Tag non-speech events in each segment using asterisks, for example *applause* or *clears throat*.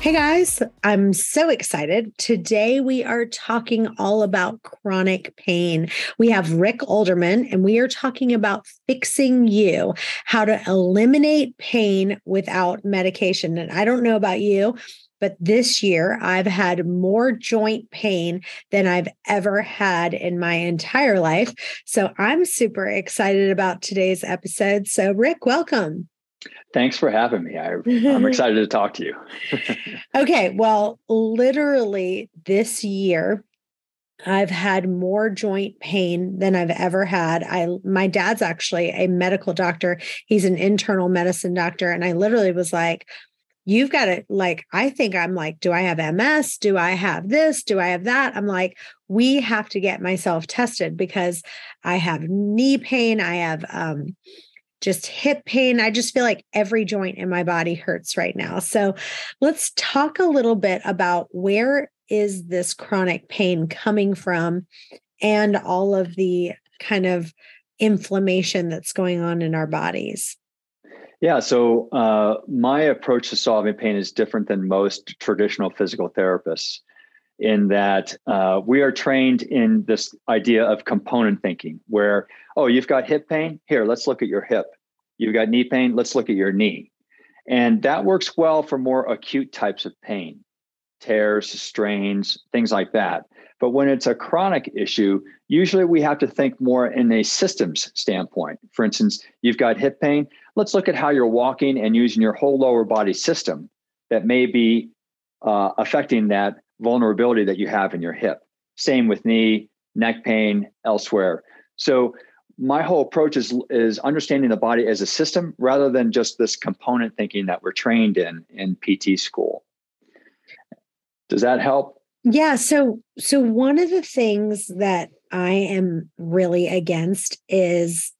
Hey guys, I'm so excited. Today we are talking all about chronic pain. We have Rick Olderman and we are talking about fixing you, how to eliminate pain without medication. And I don't know about you, but this year I've had more joint pain than I've ever had in my entire life. So I'm super excited about today's episode. So, Rick, welcome. Thanks for having me. I, am *laughs* excited to talk to you. *laughs* okay. Well, literally this year, I've had more joint pain than I've ever had. I my dad's actually a medical doctor. He's an internal medicine doctor and I literally was like you've got to like I think I'm like do I have MS? Do I have this? Do I have that? I'm like we have to get myself tested because I have knee pain, I have um just hip pain. I just feel like every joint in my body hurts right now. So let's talk a little bit about where is this chronic pain coming from and all of the kind of inflammation that's going on in our bodies. Yeah, so uh, my approach to solving pain is different than most traditional physical therapists in that uh, we are trained in this idea of component thinking, where, oh, you've got hip pain? Here, let's look at your hip. You've got knee pain? Let's look at your knee. And that works well for more acute types of pain, tears, strains, things like that. But when it's a chronic issue, usually we have to think more in a systems standpoint. For instance, you've got hip pain. Let's look at how you're walking and using your whole lower body system that may be uh, affecting that vulnerability that you have in your hip. Same with knee, neck pain, elsewhere. So my whole approach is is understanding the body as a system rather than just this component thinking that we're trained in in PT school. Does that help? Yeah, so so one of the things that I am really against is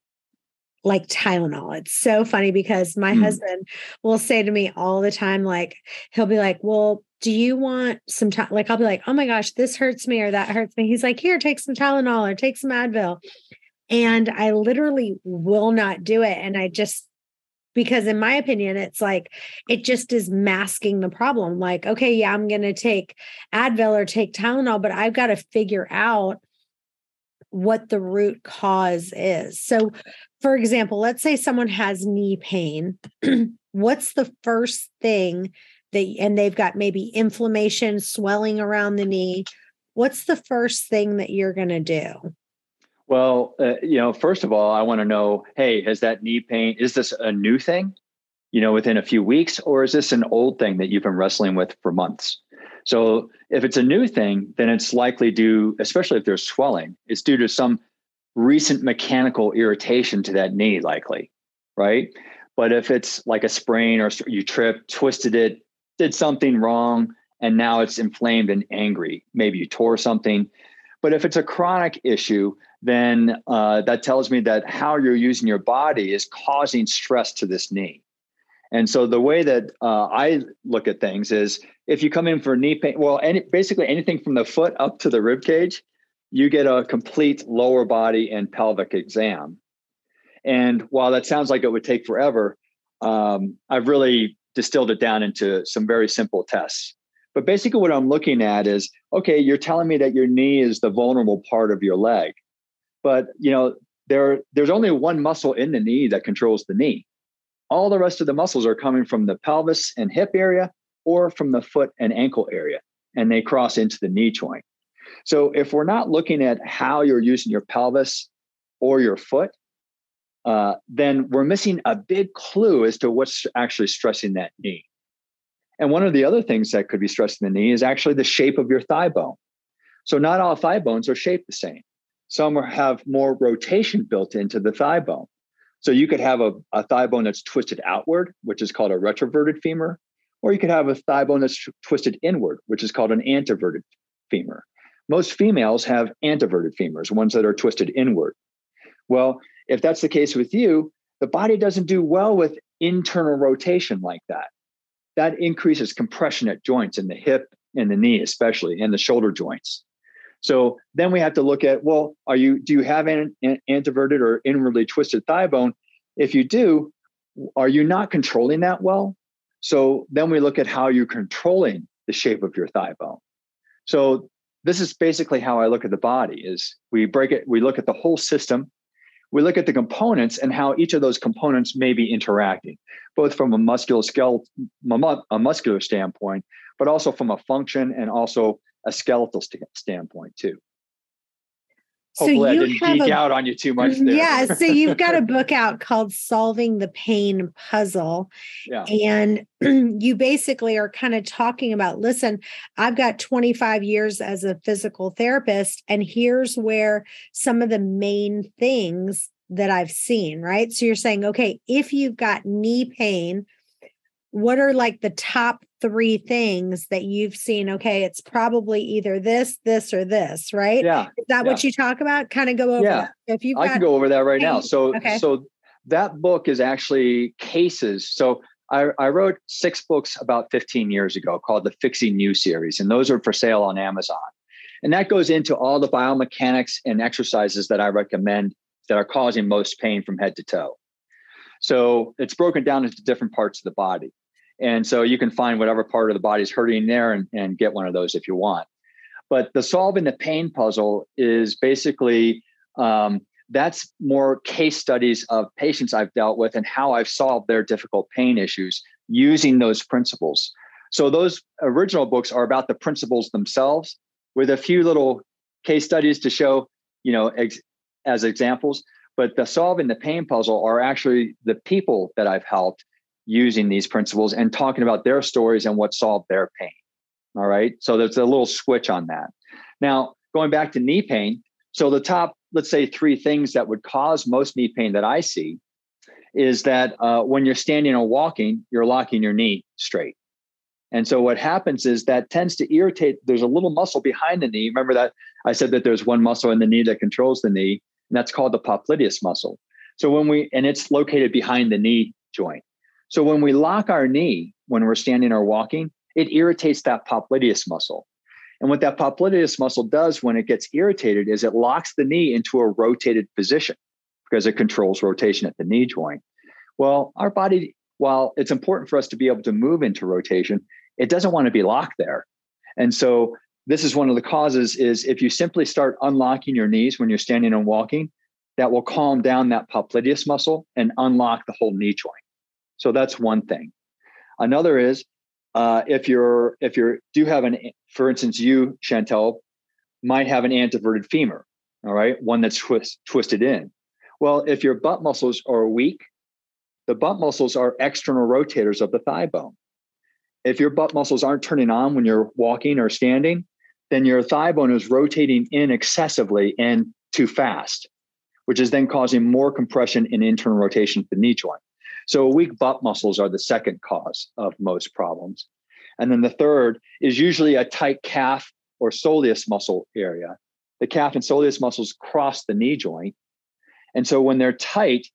like Tylenol. It's so funny because my mm. husband will say to me all the time, like, he'll be like, Well, do you want some time? Like, I'll be like, Oh my gosh, this hurts me or that hurts me. He's like, Here, take some Tylenol or take some Advil. And I literally will not do it. And I just, because in my opinion, it's like, it just is masking the problem. Like, okay, yeah, I'm going to take Advil or take Tylenol, but I've got to figure out what the root cause is. So, for example, let's say someone has knee pain. *clears throat* What's the first thing that, and they've got maybe inflammation, swelling around the knee? What's the first thing that you're going to do? Well, uh, you know, first of all, I want to know, hey, has that knee pain, is this a new thing, you know, within a few weeks, or is this an old thing that you've been wrestling with for months? So if it's a new thing, then it's likely due, especially if there's swelling, it's due to some recent mechanical irritation to that knee, likely, right? But if it's like a sprain or you tripped, twisted it, did something wrong, and now it's inflamed and angry, maybe you tore something. But if it's a chronic issue, then uh, that tells me that how you're using your body is causing stress to this knee. And so the way that uh, I look at things is if you come in for knee pain, well, any, basically anything from the foot up to the rib cage, you get a complete lower body and pelvic exam. And while that sounds like it would take forever, um, I've really distilled it down into some very simple tests. But basically, what I'm looking at is okay, you're telling me that your knee is the vulnerable part of your leg but you know there there's only one muscle in the knee that controls the knee. All the rest of the muscles are coming from the pelvis and hip area or from the foot and ankle area and they cross into the knee joint. So if we're not looking at how you're using your pelvis or your foot uh, then we're missing a big clue as to what's actually stressing that knee. And one of the other things that could be stressing the knee is actually the shape of your thigh bone. So not all thigh bones are shaped the same some have more rotation built into the thigh bone. So you could have a, a thigh bone that's twisted outward, which is called a retroverted femur, or you could have a thigh bone that's twisted inward, which is called an anteverted femur. Most females have anteverted femurs, ones that are twisted inward. Well, if that's the case with you, the body doesn't do well with internal rotation like that. That increases compression at joints in the hip and the knee, especially, and the shoulder joints. So then we have to look at well, are you do you have an, an anteverted or inwardly twisted thigh bone? If you do, are you not controlling that well? So then we look at how you're controlling the shape of your thigh bone. So this is basically how I look at the body is we break it, we look at the whole system, we look at the components and how each of those components may be interacting, both from a muscular a muscular standpoint, but also from a function and also a skeletal st- standpoint too. Hopefully, so I didn't geek a, out on you too much there. Yeah. So you've got a book out *laughs* called Solving the Pain Puzzle. Yeah. And *clears throat* you basically are kind of talking about listen, I've got 25 years as a physical therapist, and here's where some of the main things that I've seen, right? So you're saying, okay, if you've got knee pain, what are like the top three things that you've seen okay it's probably either this this or this right? Yeah is that yeah. what you talk about? Kind of go over yeah that. if you i can go over that right now. so okay. so that book is actually cases. So I, I wrote six books about 15 years ago called the fixing you series and those are for sale on amazon. And that goes into all the biomechanics and exercises that i recommend that are causing most pain from head to toe. So it's broken down into different parts of the body and so you can find whatever part of the body is hurting there and, and get one of those if you want. But the solving the pain puzzle is basically um, that's more case studies of patients I've dealt with and how I've solved their difficult pain issues using those principles. So those original books are about the principles themselves with a few little case studies to show, you know, ex- as examples. But the solving the pain puzzle are actually the people that I've helped using these principles and talking about their stories and what solved their pain. All right. So there's a little switch on that. Now, going back to knee pain. So the top, let's say, three things that would cause most knee pain that I see is that uh, when you're standing or walking, you're locking your knee straight. And so what happens is that tends to irritate. There's a little muscle behind the knee. Remember that I said that there's one muscle in the knee that controls the knee, and that's called the popliteus muscle. So when we, and it's located behind the knee joint. So when we lock our knee when we're standing or walking, it irritates that popliteus muscle. And what that popliteus muscle does when it gets irritated is it locks the knee into a rotated position because it controls rotation at the knee joint. Well, our body, while it's important for us to be able to move into rotation, it doesn't want to be locked there. And so this is one of the causes is if you simply start unlocking your knees when you're standing and walking, that will calm down that popliteus muscle and unlock the whole knee joint. So that's one thing. Another is uh, if you're if you're do have an for instance you Chantel might have an anteverted femur, all right, one that's twist, twisted in. Well, if your butt muscles are weak, the butt muscles are external rotators of the thigh bone. If your butt muscles aren't turning on when you're walking or standing, then your thigh bone is rotating in excessively and too fast, which is then causing more compression and internal rotation of the knee joint. So weak butt muscles are the second cause of most problems. And then the third is usually a tight calf or soleus muscle area. The calf and soleus muscles cross the knee joint. And so when they're tight,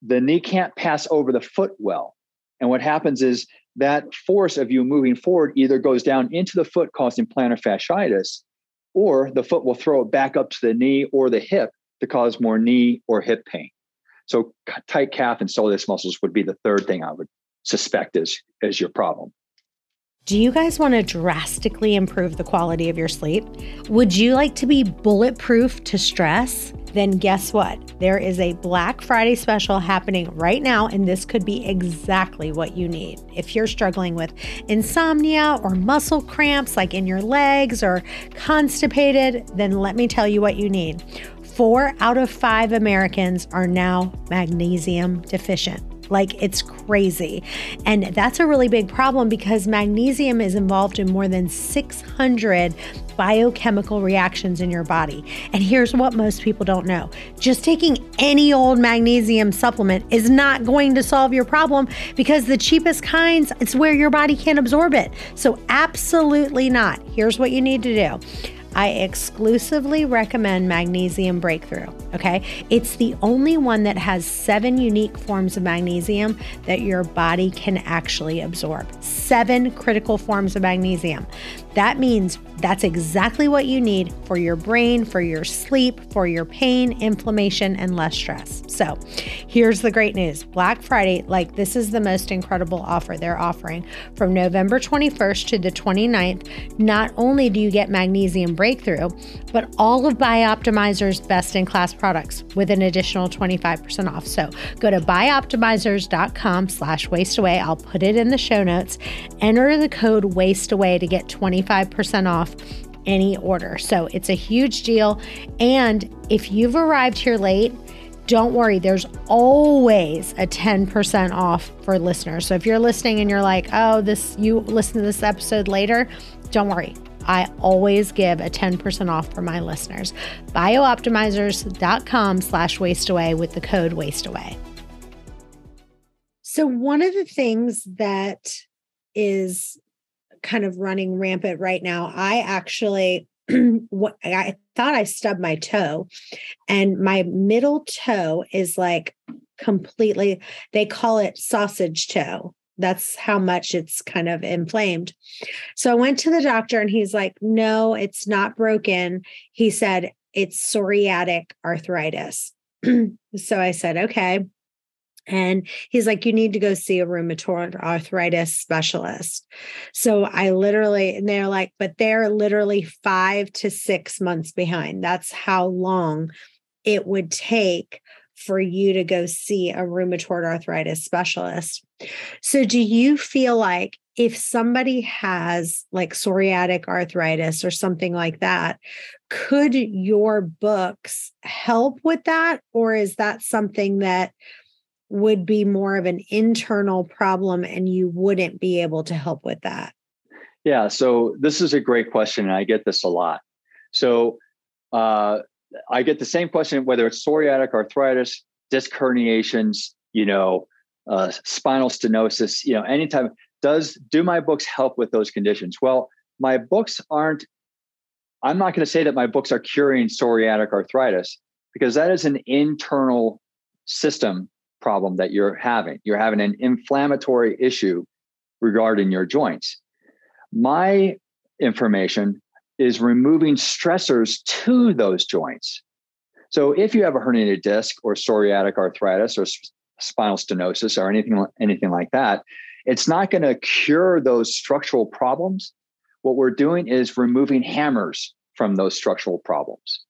the knee can't pass over the foot well. And what happens is that force of you moving forward either goes down into the foot, causing plantar fasciitis, or the foot will throw it back up to the knee or the hip to cause more knee or hip pain. So tight calf and soleus muscles would be the third thing I would suspect is, is your problem. Do you guys want to drastically improve the quality of your sleep? Would you like to be bulletproof to stress? Then guess what? There is a Black Friday special happening right now, and this could be exactly what you need. If you're struggling with insomnia or muscle cramps like in your legs or constipated, then let me tell you what you need four out of five Americans are now magnesium deficient. Like it's crazy. And that's a really big problem because magnesium is involved in more than 600 biochemical reactions in your body. And here's what most people don't know just taking any old magnesium supplement is not going to solve your problem because the cheapest kinds, it's where your body can't absorb it. So, absolutely not. Here's what you need to do I exclusively recommend Magnesium Breakthrough. Okay. It's the only one that has seven unique forms of magnesium that your body can actually absorb. Seven critical forms of magnesium. That means that's exactly what you need for your brain, for your sleep, for your pain, inflammation, and less stress. So, here's the great news Black Friday, like, this is the most incredible offer they're offering. From November 21st to the 29th, not only do you get magnesium breakthrough, but all of Bioptimizer's best in class products with an additional 25% off. So, go to bioptimizers.com slash wasteaway. I'll put it in the show notes. Enter the code wasteaway to get 25% off off any order. So it's a huge deal. And if you've arrived here late, don't worry, there's always a 10% off for listeners. So if you're listening and you're like, oh, this, you listen to this episode later, don't worry. I always give a 10% off for my listeners. Bioptimizers.com slash wasteaway with the code wasteaway. So, one of the things that is kind of running rampant right now. I actually *clears throat* I thought I stubbed my toe and my middle toe is like completely they call it sausage toe. That's how much it's kind of inflamed. So I went to the doctor and he's like, "No, it's not broken." He said it's psoriatic arthritis. *clears throat* so I said, "Okay." And he's like, you need to go see a rheumatoid arthritis specialist. So I literally, and they're like, but they're literally five to six months behind. That's how long it would take for you to go see a rheumatoid arthritis specialist. So do you feel like if somebody has like psoriatic arthritis or something like that, could your books help with that? Or is that something that would be more of an internal problem and you wouldn't be able to help with that? Yeah, so this is a great question, and I get this a lot. So uh, I get the same question whether it's psoriatic arthritis, disc herniations, you know, uh, spinal stenosis, you know, anytime. Does do my books help with those conditions? Well, my books aren't. I'm not going to say that my books are curing psoriatic arthritis because that is an internal system problem that you're having. You're having an inflammatory issue regarding your joints. My information is removing stressors to those joints. So if you have a herniated disc or psoriatic arthritis or spinal stenosis or anything anything like that, it's not going to cure those structural problems. What we're doing is removing hammers from those structural problems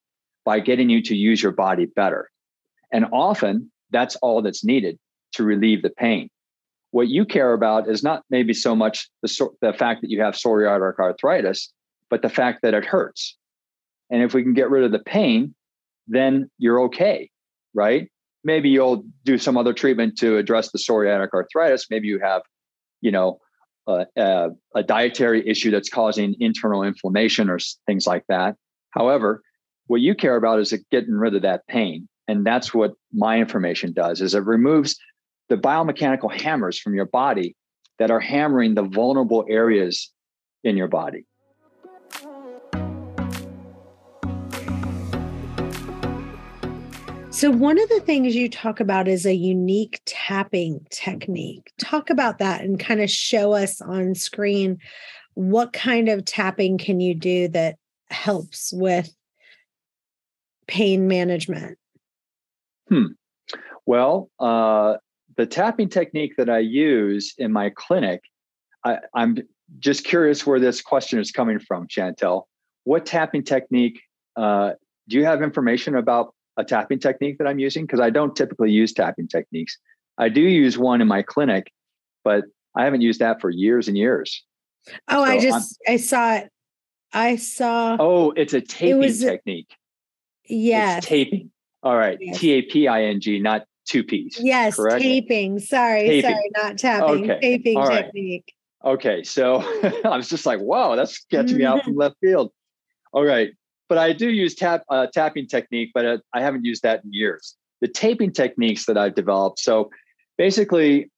by getting you to use your body better. And often that's all that's needed to relieve the pain. What you care about is not maybe so much the, the fact that you have psoriatic arthritis, but the fact that it hurts. And if we can get rid of the pain, then you're okay, right? Maybe you'll do some other treatment to address the psoriatic arthritis. Maybe you have, you know, a, a, a dietary issue that's causing internal inflammation or things like that. However, what you care about is getting rid of that pain and that's what my information does is it removes the biomechanical hammers from your body that are hammering the vulnerable areas in your body So, one of the things you talk about is a unique tapping technique. Talk about that and kind of show us on screen what kind of tapping can you do that helps with pain management? Hmm. Well, uh, the tapping technique that I use in my clinic, I, I'm just curious where this question is coming from, Chantel. What tapping technique? Uh, do you have information about a tapping technique that I'm using? Because I don't typically use tapping techniques. I do use one in my clinic, but I haven't used that for years and years. Oh, so I just I'm, I saw it. I saw. Oh, it's a taping it was, technique. Yeah, taping. All right. T A P I N G, not two P's. Yes, correct? taping. Sorry, taping. sorry, not tapping. Okay. Taping All technique. Right. Okay. So *laughs* I was just like, wow, that's catching me out *laughs* from left field. All right. But I do use tap uh, tapping technique, but uh, I haven't used that in years. The taping techniques that I've developed. So basically,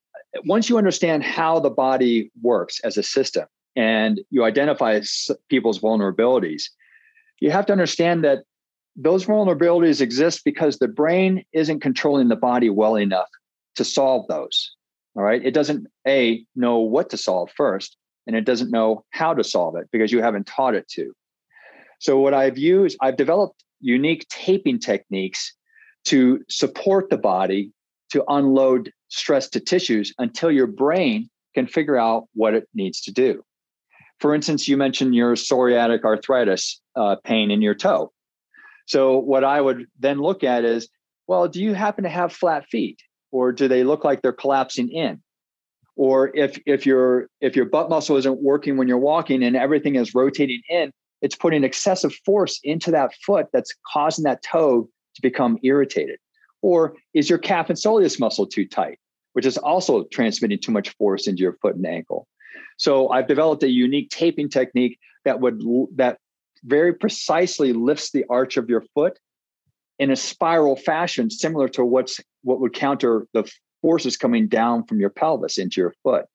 once you understand how the body works as a system and you identify people's vulnerabilities, you have to understand that those vulnerabilities exist because the brain isn't controlling the body well enough to solve those. All right. It doesn't, A, know what to solve first, and it doesn't know how to solve it because you haven't taught it to. So, what I've used, I've developed unique taping techniques to support the body to unload stress to tissues until your brain can figure out what it needs to do. For instance, you mentioned your psoriatic arthritis uh, pain in your toe. So, what I would then look at is well, do you happen to have flat feet? Or do they look like they're collapsing in? Or if, if, your, if your butt muscle isn't working when you're walking and everything is rotating in, it's putting excessive force into that foot that's causing that toe to become irritated. Or is your calf and soleus muscle too tight, which is also transmitting too much force into your foot and ankle? So I've developed a unique taping technique that would that very precisely lifts the arch of your foot in a spiral fashion, similar to what's what would counter the forces coming down from your pelvis into your foot.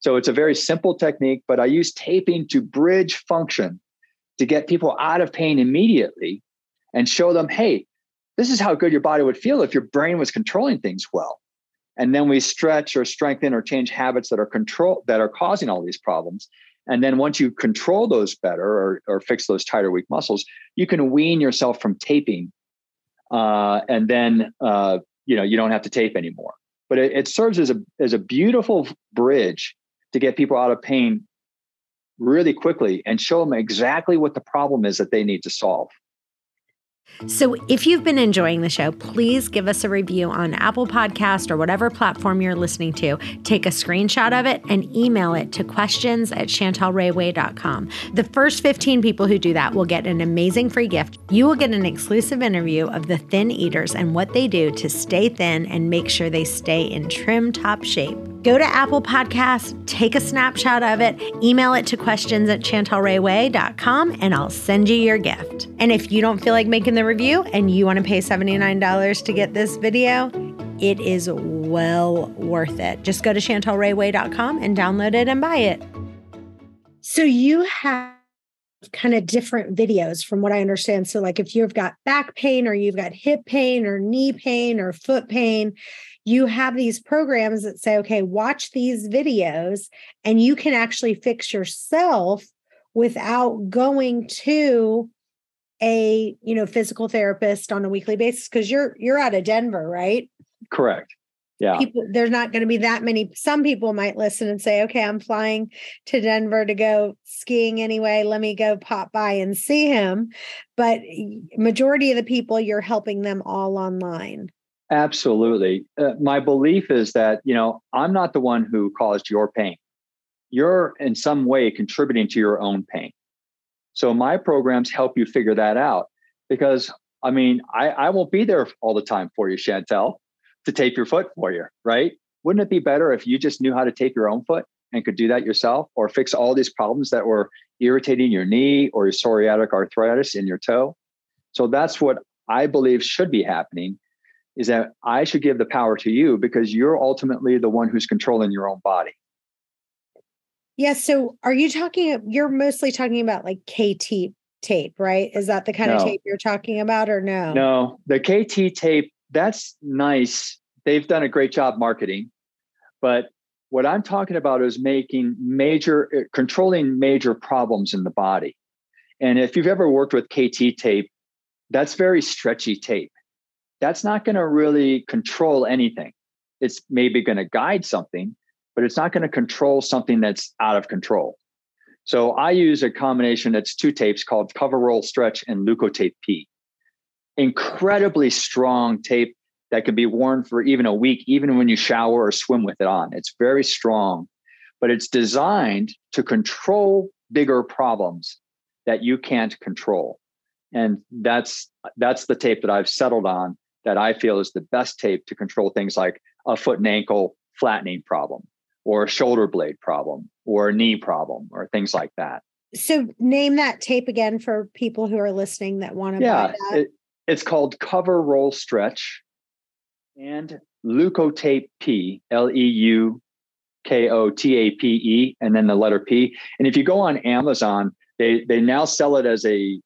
So it's a very simple technique, but I use taping to bridge function to get people out of pain immediately and show them, hey, this is how good your body would feel if your brain was controlling things well. And then we stretch or strengthen or change habits that are control that are causing all these problems. And then once you control those better or, or fix those tight or weak muscles, you can wean yourself from taping. Uh, and then uh, you know you don't have to tape anymore. But it, it serves as a as a beautiful bridge to get people out of pain really quickly and show them exactly what the problem is that they need to solve. So, if you've been enjoying the show, please give us a review on Apple Podcast or whatever platform you're listening to. Take a screenshot of it and email it to questions at chantelrayway.com. The first 15 people who do that will get an amazing free gift. You will get an exclusive interview of the Thin Eaters and what they do to stay thin and make sure they stay in trim top shape. Go to Apple Podcasts, take a snapshot of it, email it to questions at chantelrayway.com, and I'll send you your gift. And if you don't feel like making the review and you want to pay $79 to get this video, it is well worth it. Just go to chantelrayway.com and download it and buy it. So you have kind of different videos from what I understand. So, like if you've got back pain or you've got hip pain or knee pain or foot pain, you have these programs that say, okay, watch these videos and you can actually fix yourself without going to a you know physical therapist on a weekly basis because you're you're out of denver right correct yeah people there's not going to be that many some people might listen and say okay i'm flying to denver to go skiing anyway let me go pop by and see him but majority of the people you're helping them all online Absolutely. Uh, my belief is that, you know, I'm not the one who caused your pain. You're in some way contributing to your own pain. So my programs help you figure that out because I mean, I, I won't be there all the time for you, Chantel, to tape your foot for you, right? Wouldn't it be better if you just knew how to tape your own foot and could do that yourself or fix all these problems that were irritating your knee or your psoriatic arthritis in your toe? So that's what I believe should be happening is that I should give the power to you because you're ultimately the one who's controlling your own body. Yeah. So are you talking, you're mostly talking about like KT tape, right? Is that the kind no. of tape you're talking about or no? No, the KT tape, that's nice. They've done a great job marketing. But what I'm talking about is making major, uh, controlling major problems in the body. And if you've ever worked with KT tape, that's very stretchy tape that's not going to really control anything. It's maybe going to guide something, but it's not going to control something that's out of control. So I use a combination that's two tapes called Cover Roll Stretch and Leukotape P. Incredibly strong tape that can be worn for even a week, even when you shower or swim with it on. It's very strong, but it's designed to control bigger problems that you can't control. And that's that's the tape that I've settled on that I feel is the best tape to control things like a foot and ankle flattening problem or a shoulder blade problem or a knee problem or things like that. So name that tape again for people who are listening that want to yeah, buy that. It, it's called Cover Roll Stretch and Leukotape P, L E U K O T A P E, and then the letter P. And if you go on Amazon, they they now sell it as a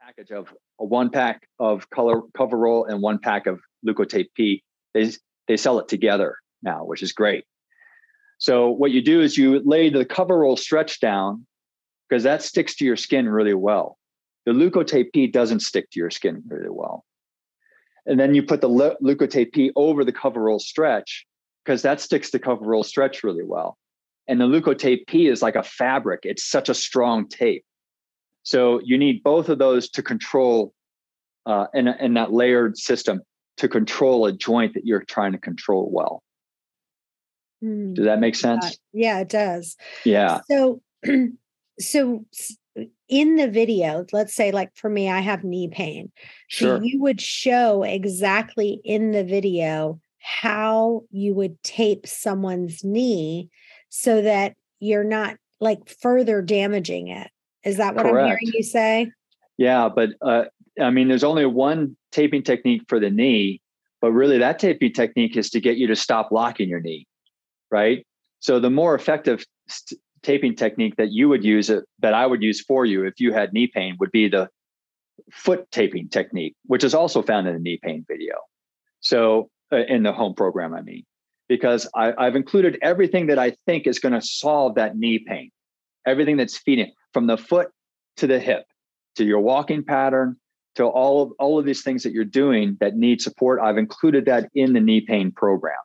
package of a one pack of color cover roll and one pack of Leukotape P. They they sell it together now, which is great. So what you do is you lay the cover roll stretch down because that sticks to your skin really well. The Leukotape P doesn't stick to your skin really well. And then you put the Leukotape P over the cover roll stretch because that sticks to cover roll stretch really well. And the Leukotape P is like a fabric. It's such a strong tape. So you need both of those to control uh, in that layered system to control a joint that you're trying to control well. Mm. Does that make sense? Yeah, it does. Yeah. So, *clears throat* so in the video, let's say, like for me, I have knee pain. Sure. So you would show exactly in the video how you would tape someone's knee so that you're not like further damaging it. Is that what Correct. I'm hearing you say? Yeah, but uh, I mean, there's only one taping technique for the knee, but really that taping technique is to get you to stop locking your knee, right? So the more effective st- taping technique that you would use, uh, that I would use for you if you had knee pain, would be the foot taping technique, which is also found in the knee pain video. So uh, in the home program, I mean, because I, I've included everything that I think is going to solve that knee pain, everything that's feeding from the foot to the hip, to your walking pattern, to all of all of these things that you're doing that need support. I've included that in the knee pain program.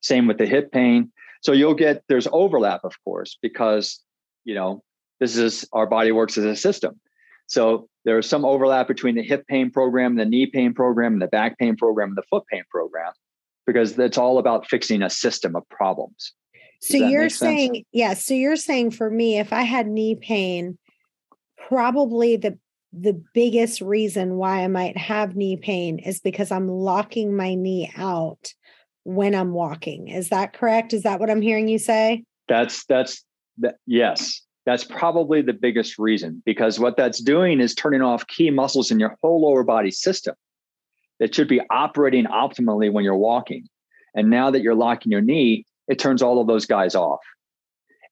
Same with the hip pain. So you'll get there's overlap, of course, because you know this is our body works as a system. So there's some overlap between the hip pain program, the knee pain program, the back pain program, and the foot pain program, because it's all about fixing a system of problems. so you're saying, yeah. So you're saying for me, if I had knee pain, probably the the biggest reason why I might have knee pain is because I'm locking my knee out when I'm walking. Is that correct? Is that what I'm hearing you say? That's that's that, yes. That's probably the biggest reason because what that's doing is turning off key muscles in your whole lower body system that should be operating optimally when you're walking. And now that you're locking your knee, it turns all of those guys off.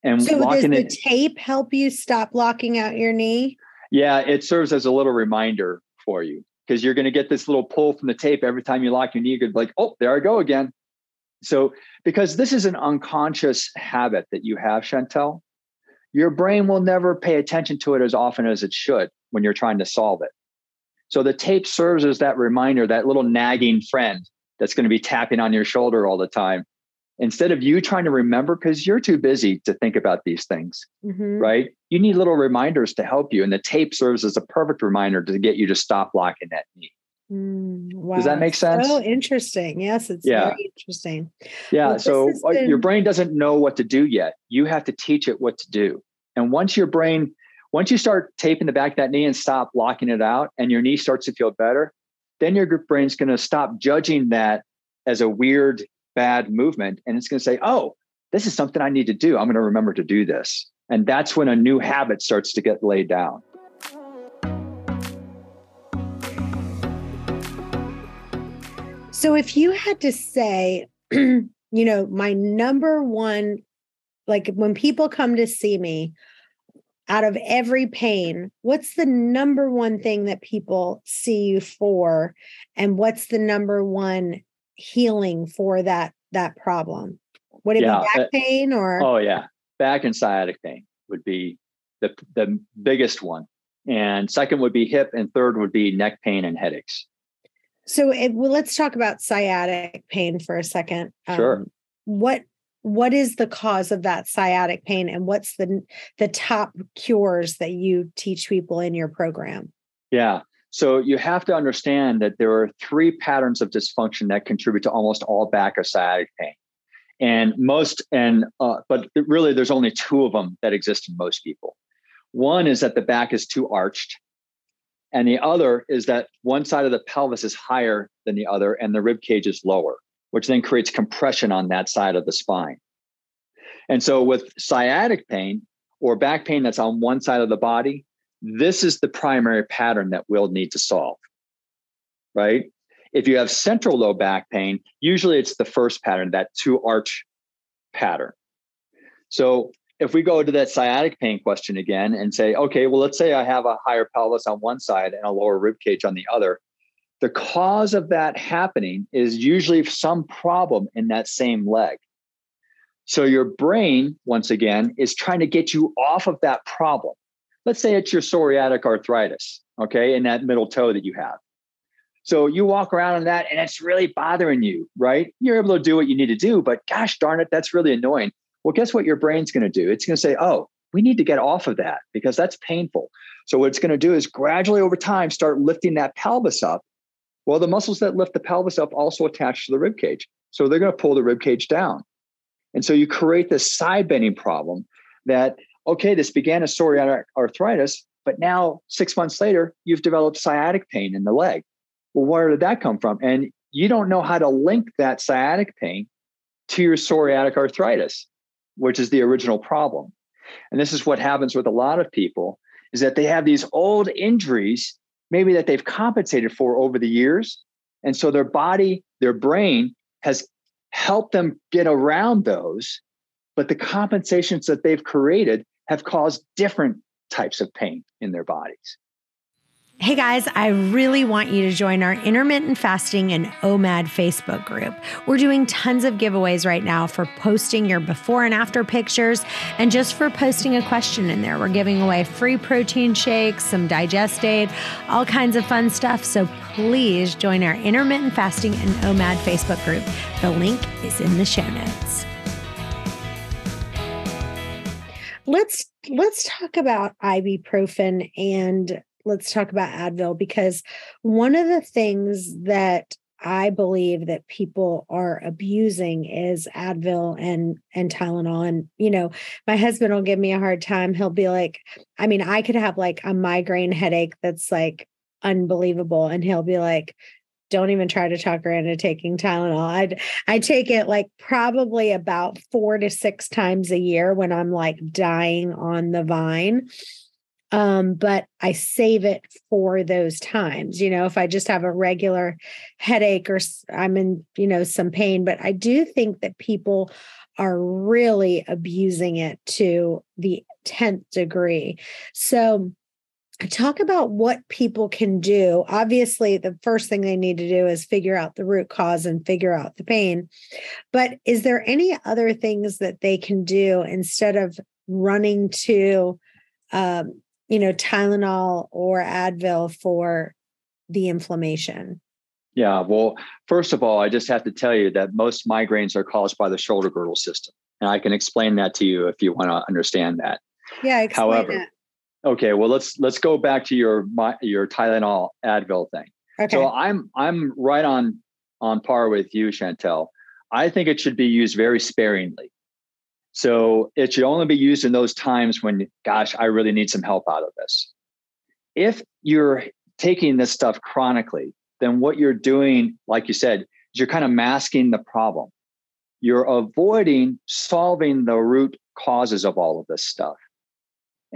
And so does the it, tape help you stop locking out your knee? Yeah, it serves as a little reminder for you because you're going to get this little pull from the tape every time you lock your knee. You're like, oh, there I go again. So, because this is an unconscious habit that you have, Chantel, your brain will never pay attention to it as often as it should when you're trying to solve it. So, the tape serves as that reminder, that little nagging friend that's going to be tapping on your shoulder all the time instead of you trying to remember because you're too busy to think about these things mm-hmm. right? You need little reminders to help you and the tape serves as a perfect reminder to get you to stop locking that knee. Mm, wow. does that make sense? oh interesting. Yes it's yeah. very interesting. Yeah well, so uh, been... your brain doesn't know what to do yet. You have to teach it what to do. And once your brain once you start taping the back of that knee and stop locking it out and your knee starts to feel better then your group brain's going to stop judging that as a weird bad movement and it's going to say, oh, this is something I need to do. I'm going to remember to do this. And that's when a new habit starts to get laid down. So if you had to say, *clears throat* you know, my number one, like when people come to see me, out of every pain, what's the number one thing that people see you for? And what's the number one healing for that that problem? Would it yeah. be back pain or? Oh yeah, back and sciatic pain would be the the biggest one, and second would be hip, and third would be neck pain and headaches. So it, well, let's talk about sciatic pain for a second. Sure. Um, what what is the cause of that sciatic pain, and what's the the top cures that you teach people in your program? Yeah. So you have to understand that there are three patterns of dysfunction that contribute to almost all back or sciatic pain. And most, and uh, but really, there's only two of them that exist in most people. One is that the back is too arched, and the other is that one side of the pelvis is higher than the other, and the rib cage is lower, which then creates compression on that side of the spine. And so, with sciatic pain or back pain that's on one side of the body, this is the primary pattern that we'll need to solve, right? If you have central low back pain, usually it's the first pattern, that two arch pattern. So if we go to that sciatic pain question again and say, okay, well, let's say I have a higher pelvis on one side and a lower rib cage on the other. The cause of that happening is usually some problem in that same leg. So your brain, once again, is trying to get you off of that problem. Let's say it's your psoriatic arthritis, okay, in that middle toe that you have. So you walk around in that and it's really bothering you, right? You're able to do what you need to do, but gosh darn it, that's really annoying. Well, guess what your brain's going to do? It's going to say, oh, we need to get off of that because that's painful. So what it's going to do is gradually over time start lifting that pelvis up. Well, the muscles that lift the pelvis up also attach to the rib cage. So they're going to pull the rib cage down. And so you create this side bending problem that, okay, this began as psoriatic arthritis, but now six months later, you've developed sciatic pain in the leg. Well, where did that come from? And you don't know how to link that sciatic pain to your psoriatic arthritis which is the original problem. And this is what happens with a lot of people is that they have these old injuries, maybe that they've compensated for over the years. And so their body, their brain has helped them get around those, but the compensations that they've created have caused different types of pain in their bodies. Hey guys, I really want you to join our intermittent fasting and OMAD Facebook group. We're doing tons of giveaways right now for posting your before and after pictures and just for posting a question in there. We're giving away free protein shakes, some digest aid, all kinds of fun stuff. So please join our intermittent fasting and OMAD Facebook group. The link is in the show notes. Let's let's talk about ibuprofen and let's talk about Advil because one of the things that I believe that people are abusing is Advil and and Tylenol. And you know my husband will give me a hard time. He'll be like I mean I could have like a migraine headache that's like unbelievable. And he'll be like don't even try to talk her into taking Tylenol. I I take it like probably about 4 to 6 times a year when I'm like dying on the vine um, but I save it for those times. You know, if I just have a regular headache or I'm in, you know, some pain, but I do think that people are really abusing it to the 10th degree. So, talk about what people can do. Obviously, the first thing they need to do is figure out the root cause and figure out the pain. But is there any other things that they can do instead of running to um, you know, Tylenol or Advil for the inflammation? Yeah, well, first of all, I just have to tell you that most migraines are caused by the shoulder girdle system. And I can explain that to you if you want to understand that. Yeah, however, that. Okay, well let's let's go back to your my, your Tylenol Advil thing. Okay. So I'm I'm right on on par with you, Chantel. I think it should be used very sparingly. So it should only be used in those times when, gosh, I really need some help out of this. If you're taking this stuff chronically, then what you're doing, like you said, is you're kind of masking the problem. You're avoiding solving the root causes of all of this stuff.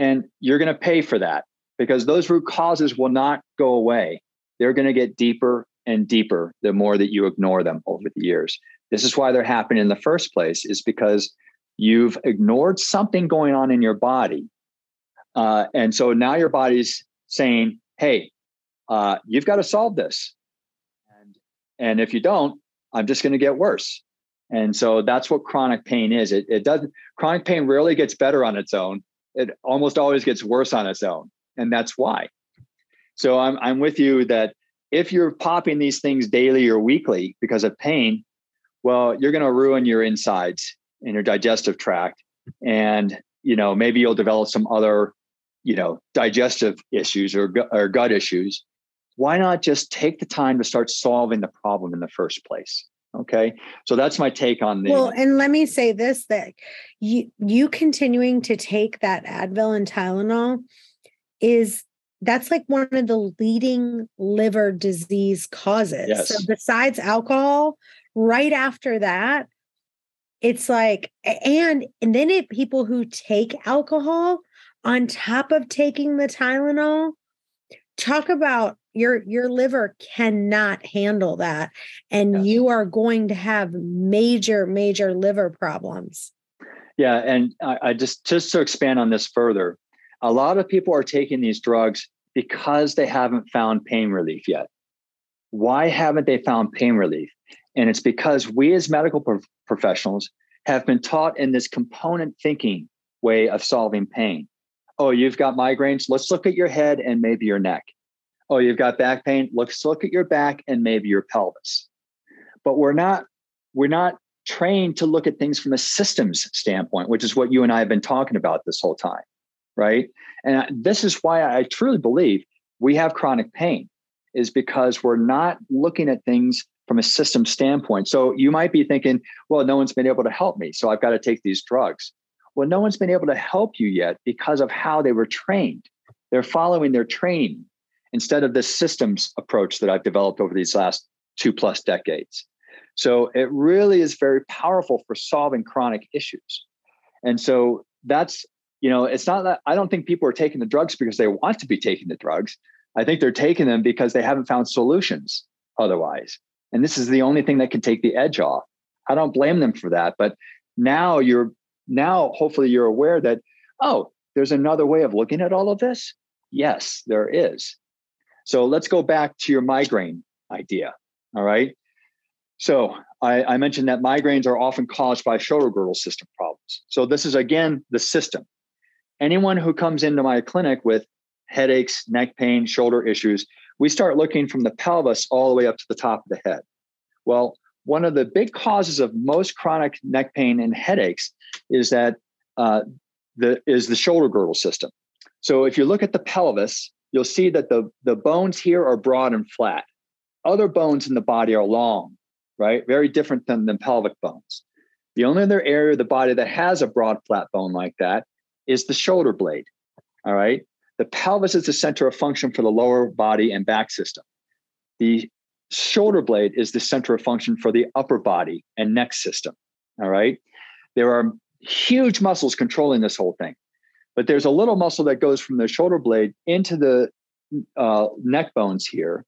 And you're going to pay for that because those root causes will not go away. They're going to get deeper and deeper the more that you ignore them over the years. This is why they're happening in the first place, is because You've ignored something going on in your body. Uh, and so now your body's saying, hey, uh, you've got to solve this. And, and if you don't, I'm just going to get worse. And so that's what chronic pain is. It, it doesn't, chronic pain rarely gets better on its own. It almost always gets worse on its own. And that's why. So I'm, I'm with you that if you're popping these things daily or weekly because of pain, well, you're going to ruin your insides in your digestive tract and you know maybe you'll develop some other you know digestive issues or, or gut issues why not just take the time to start solving the problem in the first place okay so that's my take on this. well and let me say this that you you continuing to take that advil and tylenol is that's like one of the leading liver disease causes yes. so besides alcohol right after that it's like and and then it people who take alcohol on top of taking the Tylenol talk about your your liver cannot handle that and yes. you are going to have major major liver problems Yeah, and I, I just just to expand on this further, a lot of people are taking these drugs because they haven't found pain relief yet. Why haven't they found pain relief? And it's because we as medical pro- professionals have been taught in this component thinking way of solving pain. Oh, you've got migraines. Let's look at your head and maybe your neck. Oh, you've got back pain. Let's look at your back and maybe your pelvis. But we're not we're not trained to look at things from a systems standpoint, which is what you and I have been talking about this whole time, right? And this is why I truly believe we have chronic pain is because we're not looking at things from a system standpoint. So you might be thinking, well, no one's been able to help me, so I've got to take these drugs. Well, no one's been able to help you yet because of how they were trained. They're following their training instead of this systems approach that I've developed over these last two plus decades. So it really is very powerful for solving chronic issues. And so that's, you know, it's not that I don't think people are taking the drugs because they want to be taking the drugs. I think they're taking them because they haven't found solutions otherwise. And this is the only thing that can take the edge off. I don't blame them for that. But now you're, now hopefully you're aware that, oh, there's another way of looking at all of this. Yes, there is. So let's go back to your migraine idea. All right. So I, I, mentioned that migraines are often caused by shoulder girdle system problems. So this is again the system. Anyone who comes into my clinic with headaches, neck pain, shoulder issues, we start looking from the pelvis all the way up to the top of the head. Well, one of the big causes of most chronic neck pain and headaches is that uh, the is the shoulder girdle system. So if you look at the pelvis, you'll see that the, the bones here are broad and flat. Other bones in the body are long right? Very different than the pelvic bones. The only other area of the body that has a broad, flat bone like that is the shoulder blade. All right. The pelvis is the center of function for the lower body and back system. The shoulder blade is the center of function for the upper body and neck system. All right. There are huge muscles controlling this whole thing, but there's a little muscle that goes from the shoulder blade into the uh, neck bones here.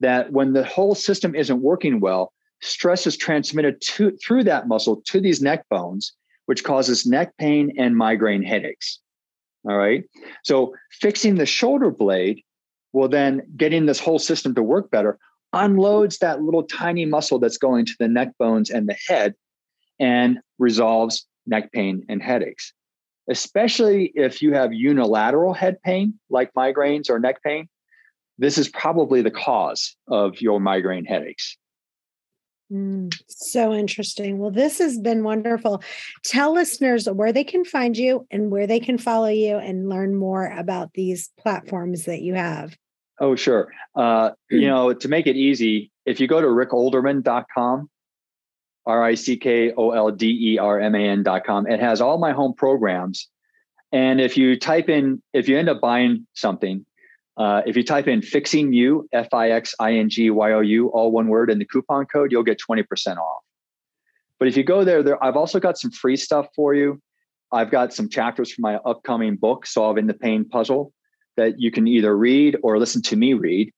That when the whole system isn't working well, stress is transmitted to, through that muscle to these neck bones, which causes neck pain and migraine headaches. All right. So fixing the shoulder blade will then getting this whole system to work better unloads that little tiny muscle that's going to the neck bones and the head and resolves neck pain and headaches. Especially if you have unilateral head pain like migraines or neck pain, this is probably the cause of your migraine headaches. Mm, so interesting. Well, this has been wonderful. Tell listeners where they can find you and where they can follow you and learn more about these platforms that you have. Oh, sure. Uh, you know, to make it easy, if you go to rickolderman.com, R I C K O L D E R M A N.com, it has all my home programs. And if you type in, if you end up buying something, uh, if you type in fixing you, F I X I N G Y O U, all one word in the coupon code, you'll get 20% off. But if you go there, there, I've also got some free stuff for you. I've got some chapters from my upcoming book, Solving the Pain Puzzle, that you can either read or listen to me read.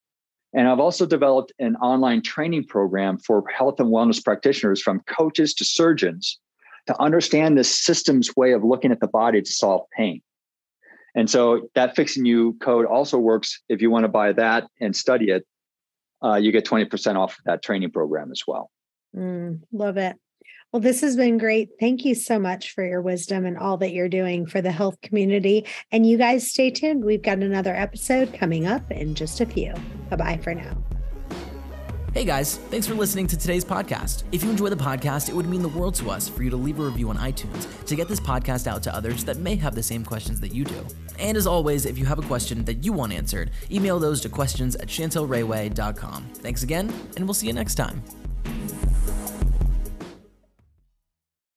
And I've also developed an online training program for health and wellness practitioners from coaches to surgeons to understand this system's way of looking at the body to solve pain. And so that fixing you code also works if you want to buy that and study it. Uh, you get 20% off that training program as well. Mm, love it. Well, this has been great. Thank you so much for your wisdom and all that you're doing for the health community. And you guys stay tuned. We've got another episode coming up in just a few. Bye bye for now. Hey guys, thanks for listening to today's podcast. If you enjoy the podcast, it would mean the world to us for you to leave a review on iTunes to get this podcast out to others that may have the same questions that you do. And as always, if you have a question that you want answered, email those to questions at chantelrayway.com. Thanks again, and we'll see you next time.